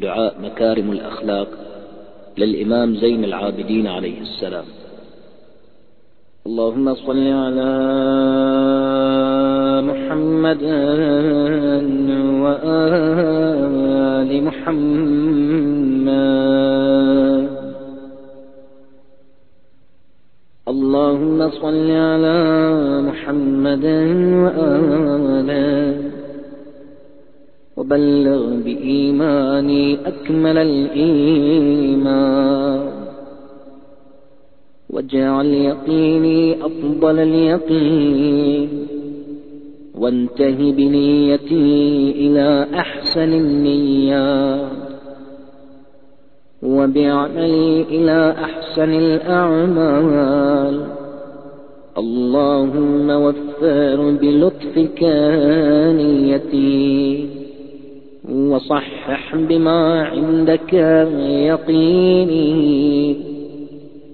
دعاء مكارم الأخلاق للإمام زين العابدين عليه السلام. اللهم صل على محمد وآل محمد. اللهم صل على محمد وآله وبلغ بإيماني أكمل الإيمان. واجعل يقيني أفضل اليقين. وانتهي بنيتي إلى أحسن النيات. وبعملي إلى أحسن الأعمال. اللهم وفر بلطفك نيتي. وصحح بما عندك يقيني.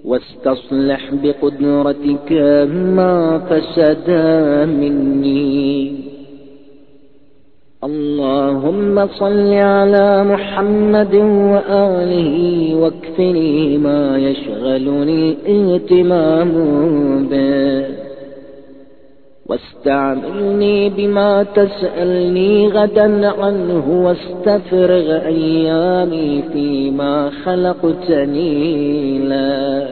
واستصلح بقدرتك ما فسد مني. اللهم صل على محمد وآله واكفني ما يشغلني الاهتمام به. واستعملني بما تسألني غدا عنه واستفرغ أيامي فيما خلقتني لا.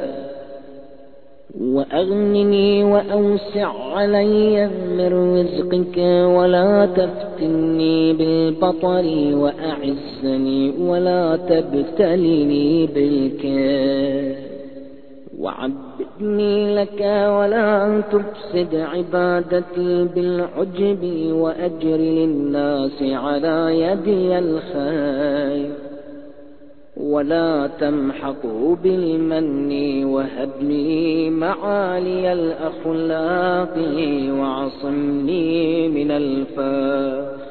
وأغنني وأوسع علي من رزقك ولا تفتني بالبطر وأعزني ولا تبتلني بالكافر وعبدني لك ولا تفسد عبادتي بالعجب وأجر للناس على يدي الخير ولا تمحقه بالمن وهب لي معالي الأخلاق وعصمني من الفاق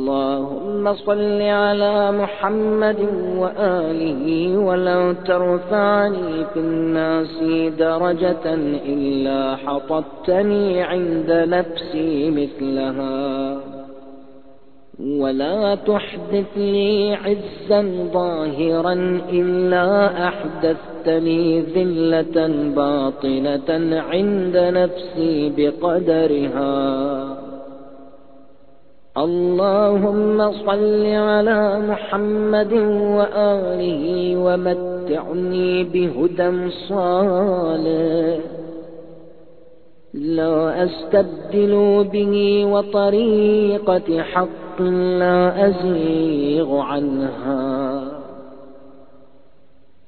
اللهم صل على محمد وآله ولا ترفعني في الناس درجة إلا حطتني عند نفسي مثلها. ولا تحدث لي عزا ظاهرا إلا أحدثتني ذلة باطنة عند نفسي بقدرها. اللهم صل على محمد وآله ومتعني بهدى صالح. لا أستبدل به وطريقة حق لا أزيغ عنها.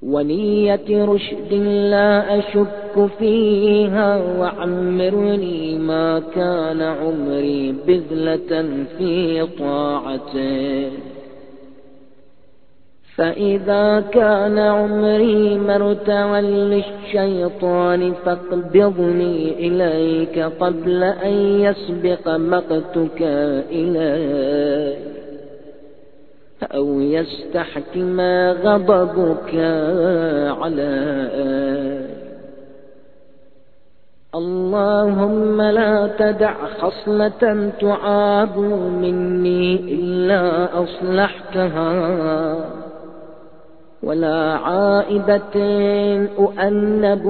ونية رشد لا أشك فيها وعمرني ما كان عمري بذلة في طاعته. فإذا كان عمري مرتعا للشيطان فاقبضني إليك قبل أن يسبق مقتك إليك أو يستحكم غضبك علي اللهم لا تدع خصلة تعاب مني إلا أصلحتها ولا عائبة أؤنب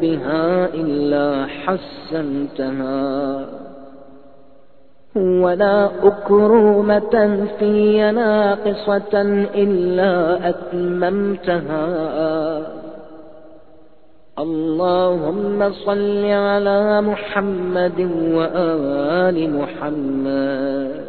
بها إلا حسنتها ولا أكرمة في ناقصة إلا أتممتها. اللهم صل على محمد وآل محمد.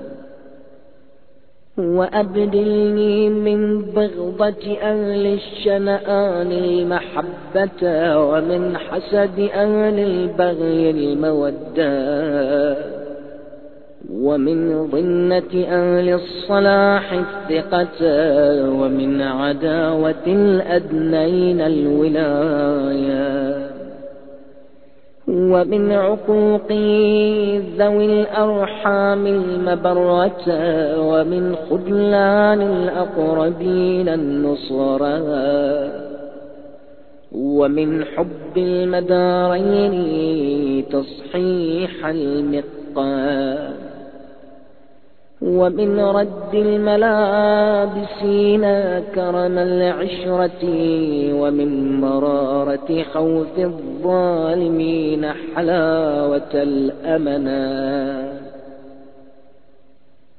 وأبدلني من بغضة أهل الشنآن المحبة ومن حسد أهل البغي المودة. ومن ظنة أهل الصلاح الثقة ومن عداوة الأدنين الولاية. ومن عقوق ذوي الأرحام المبرة ومن خذلان الأقربين النصرى ومن حب المدارين تصحيح المقام. ومن رد الملابسين كرم العشرة ومن مرارة خوف الظالمين حلاوة الأمنا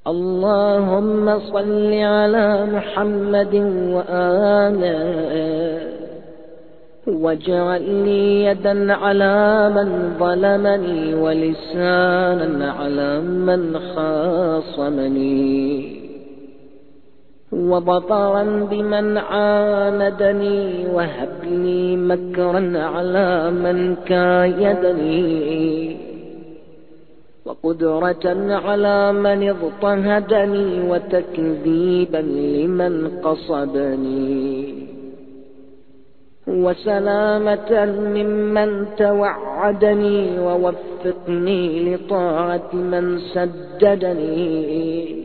اللهم صل على محمد وآله. واجعل لي يدا على من ظلمني ولسانا على من خاصمني. وبطرا بمن عاندني وهب لي مكرا على من كايدني. وقدرة على من اضطهدني وتكذيبا لمن قصدني. وسلامة ممن توعدني ووفقني لطاعة من سددني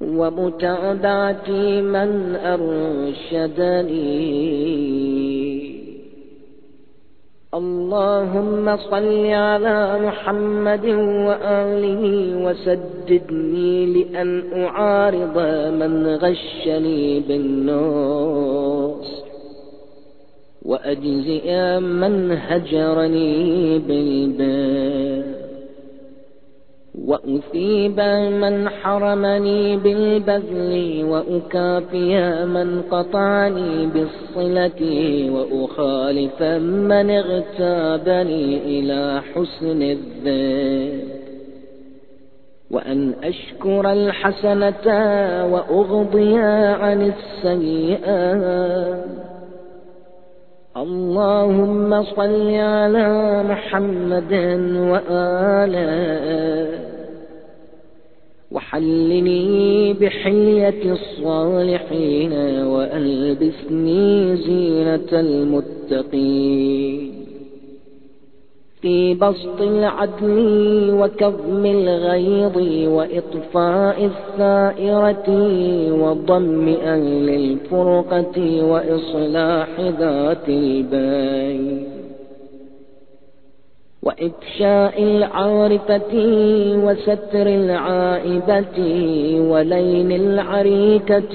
ومتابعة من أرشدني. اللهم صل على محمد وآله وسددني لأن أعارض من غشني بالنص وأجزئ من هجرني بالباب وأثيب من حرمني بالبذل وأكافي من قطعني بالصلة وأخالف من اغتابني إلى حسن الذات. وأن أشكر الحسنة وأغضي عن السيئات. اللهم صل على محمد وآله وحلني بحلية الصالحين وألبسني زينة المتقين. في بسط العدل وكظم الغيظ وإطفاء الثائرة وضم أهل الفرقة وإصلاح ذات البين وإفشاء العارفة وستر العائبة ولين العريكة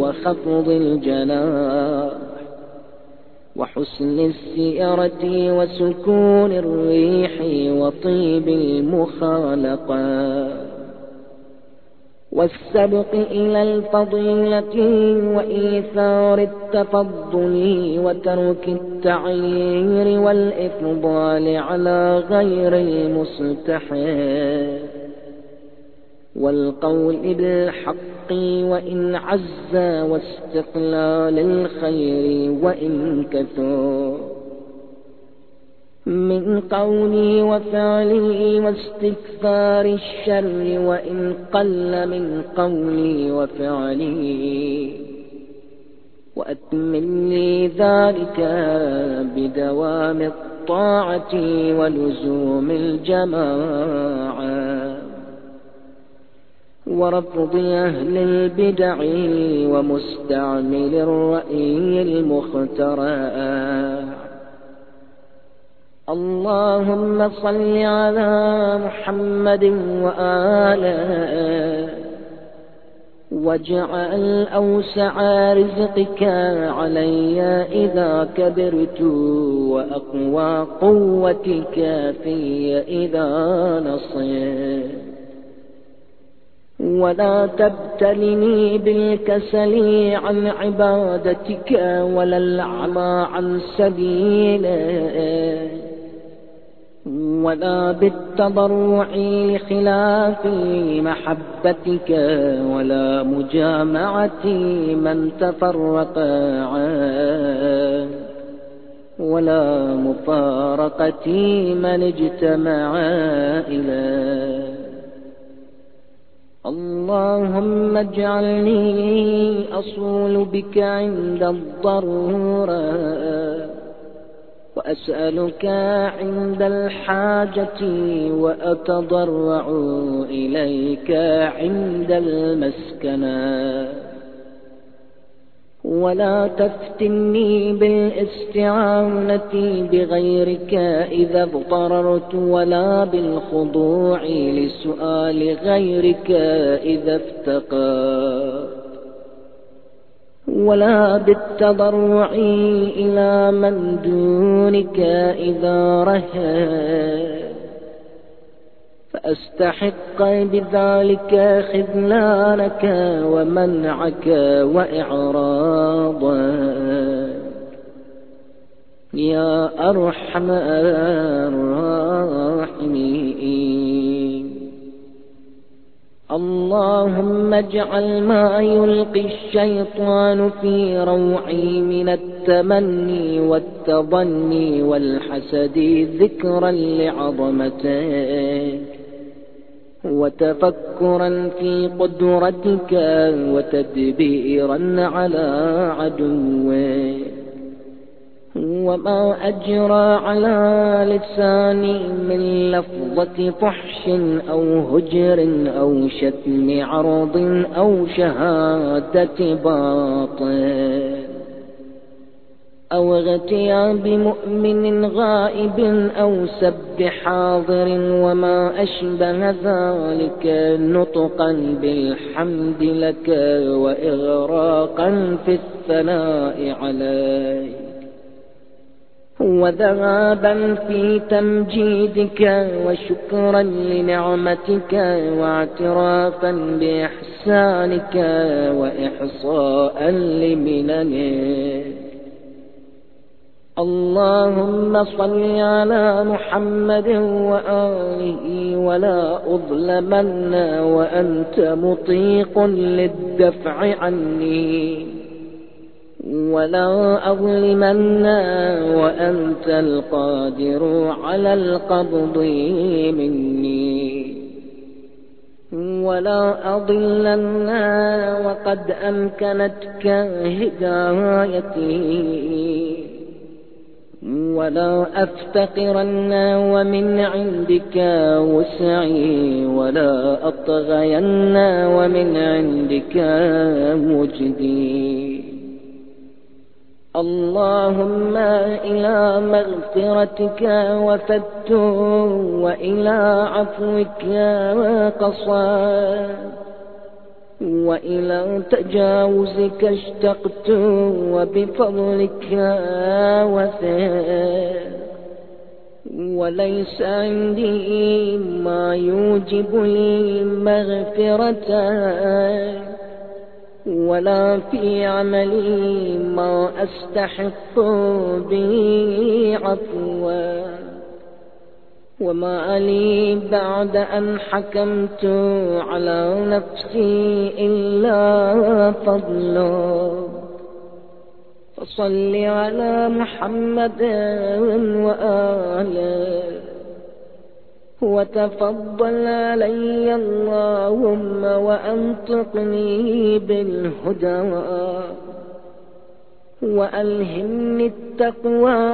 وخفض الجناح وحسن السيرة وسكون الريح وطيب المخالقة والسبق إلى الفضيلة وإيثار التفضل وترك التعيير والإفضال على غير المستحق. والقول بالحق وإن عز واستقلال الخير وإن كثر. من قولي وفعلي واستكثار الشر وإن قل من قولي وفعلي. وأتمن لي ذلك بدوام الطاعة ولزوم الجماعة. ورفض أهل البدع ومستعمل الرأي المخترع. اللهم صل على محمد وآله. واجعل أوسع رزقك علي إذا كبرت وأقوى قوتك في إذا نصيت ولا تبتلني بالكسل عن عبادتك ولا العمى عن سبيلك ولا بالتضرع لخلاف محبتك ولا مجامعة من تفرق ولا مفارقة من اجتمع إليك اللهم اجعلني أصول بك عند الضرورة وأسألك عند الحاجة وأتضرع إليك عند المسكنة. ولا تفتني بالاستعانة بغيرك إذا اضطررت ولا بالخضوع لسؤال غيرك إذا افتقرت ولا بالتضرع إلى من دونك إذا رهت فأستحق بذلك خذلانك ومنعك وإعراضا يا أرحم الراحمين. اللهم اجعل ما يلقي الشيطان في روعي من التمني والتظني والحسد ذكرا لعظمتك. وتفكرا في قدرتك وتدبيرا على عدوك. وما أجرى على لساني من لفظة فحش أو هجر أو شتم عرض أو شهادة باطل. أو اغتياب مؤمن غائب أو سب حاضر وما أشبه ذلك نطقا بالحمد لك وإغراقا في الثناء عليك. وذهابا في تمجيدك وشكرا لنعمتك واعترافا بإحسانك وإحصاء لمننك. اللهم صل على محمد وآله ولا أظلمن وأنت مطيق للدفع عني. ولا أظلمن وأنت القادر على القبض مني. ولا أضلن وقد أمكنتك هدايتي. ولا أفتقرن ومن عندك وسعي ولا أطغين ومن عندك مجدي. اللهم إلى مغفرتك وفدت وإلى عفوك قصاد وإلى تجاوزك اشتقت وبفضلك وثق. وليس عندي ما يوجب لي مغفرتك ولا في عملي ما أستحق به عفوا. وما لي بعد أن حكمت على نفسي إلا فضله فصل على محمد وآله وتفضل علي اللهم وأنطقني بالهدى. وألهمني التقوى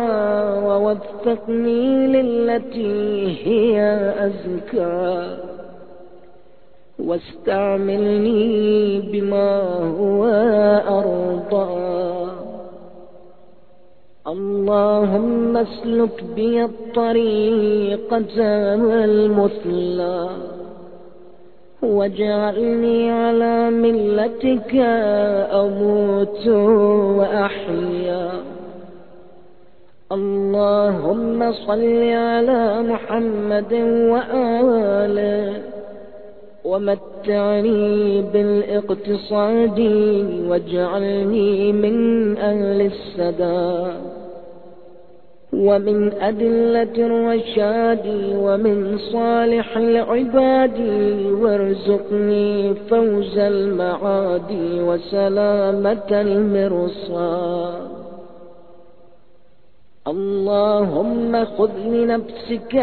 ووفقني للتي هي أزكى. واستعملني بما هو أرضى. اللهم اسلك بي الطريقة المثلى. واجعلني على ملتك أموت وأحيا. اللهم صل على محمد وآله ومتعني بالإقتصاد واجعلني من أهل السداد. ومن أدلة الرشاد ومن صالح العباد وارزقني فوز المعاد وسلامة المرصاد. اللهم خذ لنفسك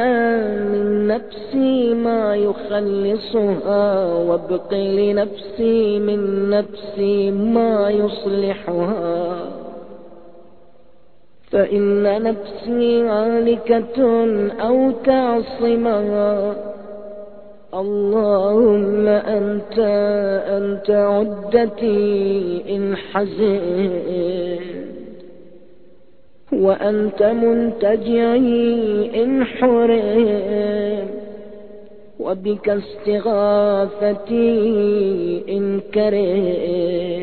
من نفسي ما يخلصها وابق لنفسي من نفسي ما يصلحها. فإن نفسي هالكة أو تعصمها اللهم أنت أنت عدتي إن حزنت وأنت منتجعي إن حرم وبك استغاثتي إن كرهت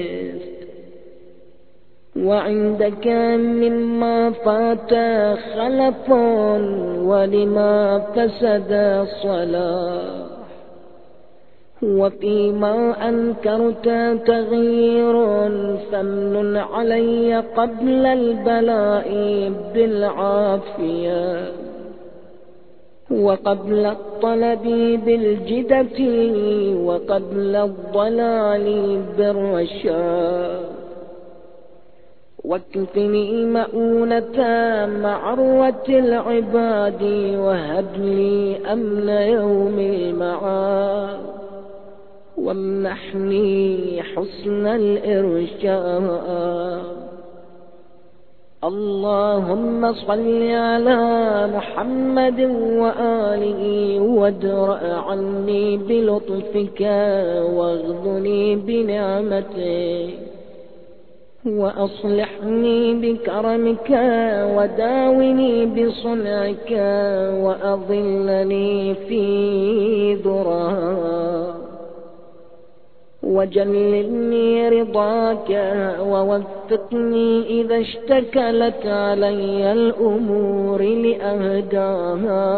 وعندك مما فات خلف ولما فسد صلاح. وفيما أنكرت تغيير فمن علي قبل البلاء بالعافية. وقبل الطلب بالجدة وقبل الضلال بالرشاد. واكفني مؤونة معروة العباد وهب لي أمن يوم المعاد وامنحني حسن الإرشاد. اللهم صل على محمد وآله وادرأ عني بلطفك واغذني بنعمتك. وأصلحني بكرمك وداوني بصنعك وأظلني في ذراك وجللني رضاك ووفقني إذا اشتكلت علي الأمور لأهداها.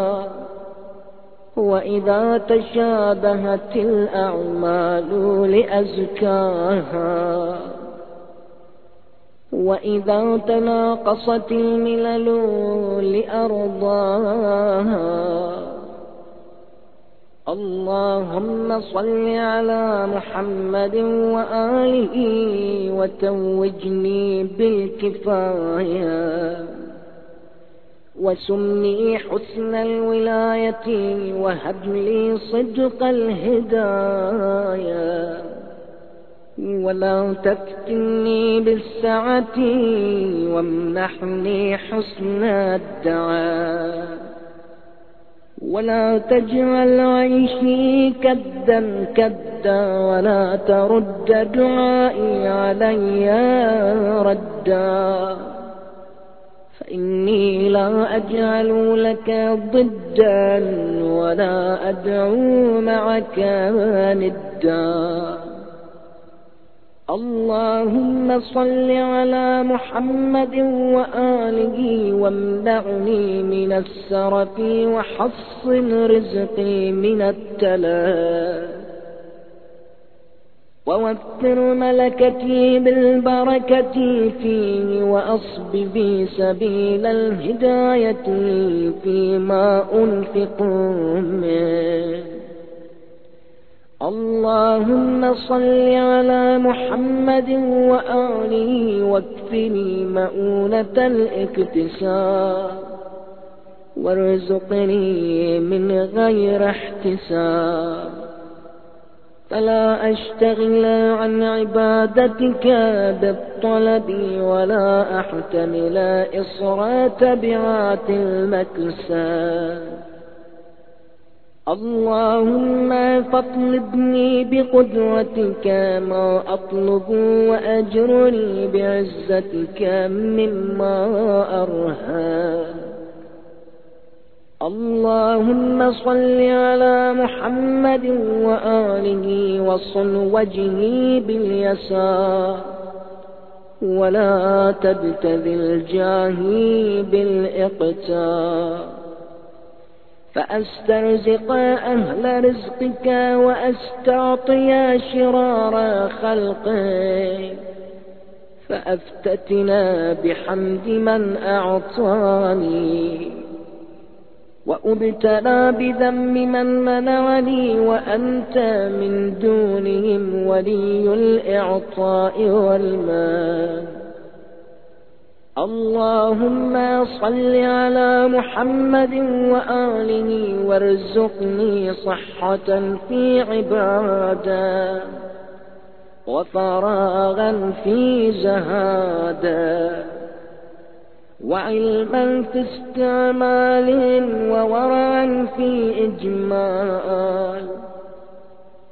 وإذا تشابهت الأعمال لأزكاها. وإذا تناقصت الملل لأرضاها اللهم صل على محمد وآله وتوجني بالكفاية وسمني حسن الولاية وهب لي صدق الهداية ولا تفتني بالسعة وامنحني حسن الدعاء. ولا تجعل عيشي كدا كدا ولا ترد دعائي علي ردا. فإني لا أجعل لك ضدا ولا أدعو معك ندا. اللهم صل على محمد وآله وامنعني من السرف وحصن رزقي من التلاف ووفر ملكتي بالبركة فيه وأصب بي سبيل الهداية فيما أنفق منه. اللهم صل على محمد وآله واكفني مؤونة الاكتساب وارزقني من غير احتساب. فلا أشتغل عن عبادتك بالطلب ولا أحتمل إصرى تبعات المكساب اللهم فاطلبني بقدرتك ما أطلب وأجرني بعزتك مما أرهى. اللهم صل على محمد وآله وصل وجهي باليسار. ولا تبتذل جاهي بالإقتار. فأسترزق أهل رزقك وأستعطي شرار خلقك فأفتتنا بحمد من أعطاني وأبتلى بذم من منعني وأنت من دونهم ولي الإعطاء والمال اللهم صل على محمد وآله وارزقني صحة في عبادة وفراغا في زهادة وعلما في استعمال وورعا في إجمال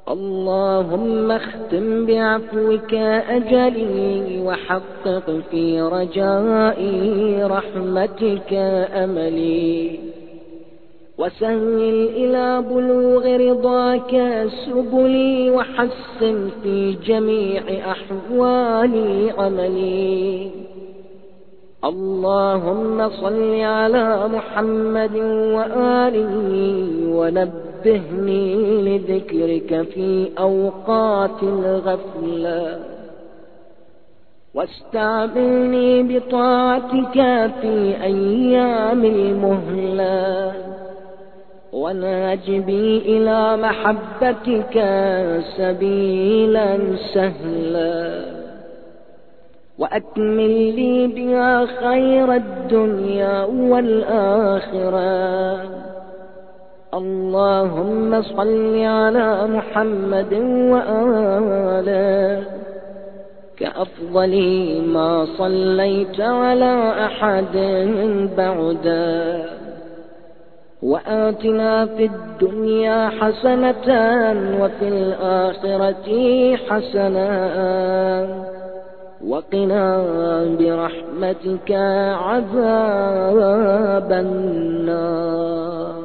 اللهم اختم بعفوك أجلي وحقق في رجائي رحمتك أملي. وسهل إلى بلوغ رضاك سبلي وحسن في جميع أحوالي عملي. اللهم صل على محمد وآله ونبهني لذكرك في أوقات الغفلة. واستعملني بطاعتك في أيام المهلة. وناج بي إلى محبتك سبيلا سهلا. وأكمل لي بها خير الدنيا والآخرة. اللهم صل على محمد وآله كأفضل ما صليت على أحد بعدا وآتنا في الدنيا حسنة وفي الآخرة حسنة. وقنا برحمتك عذاب النار.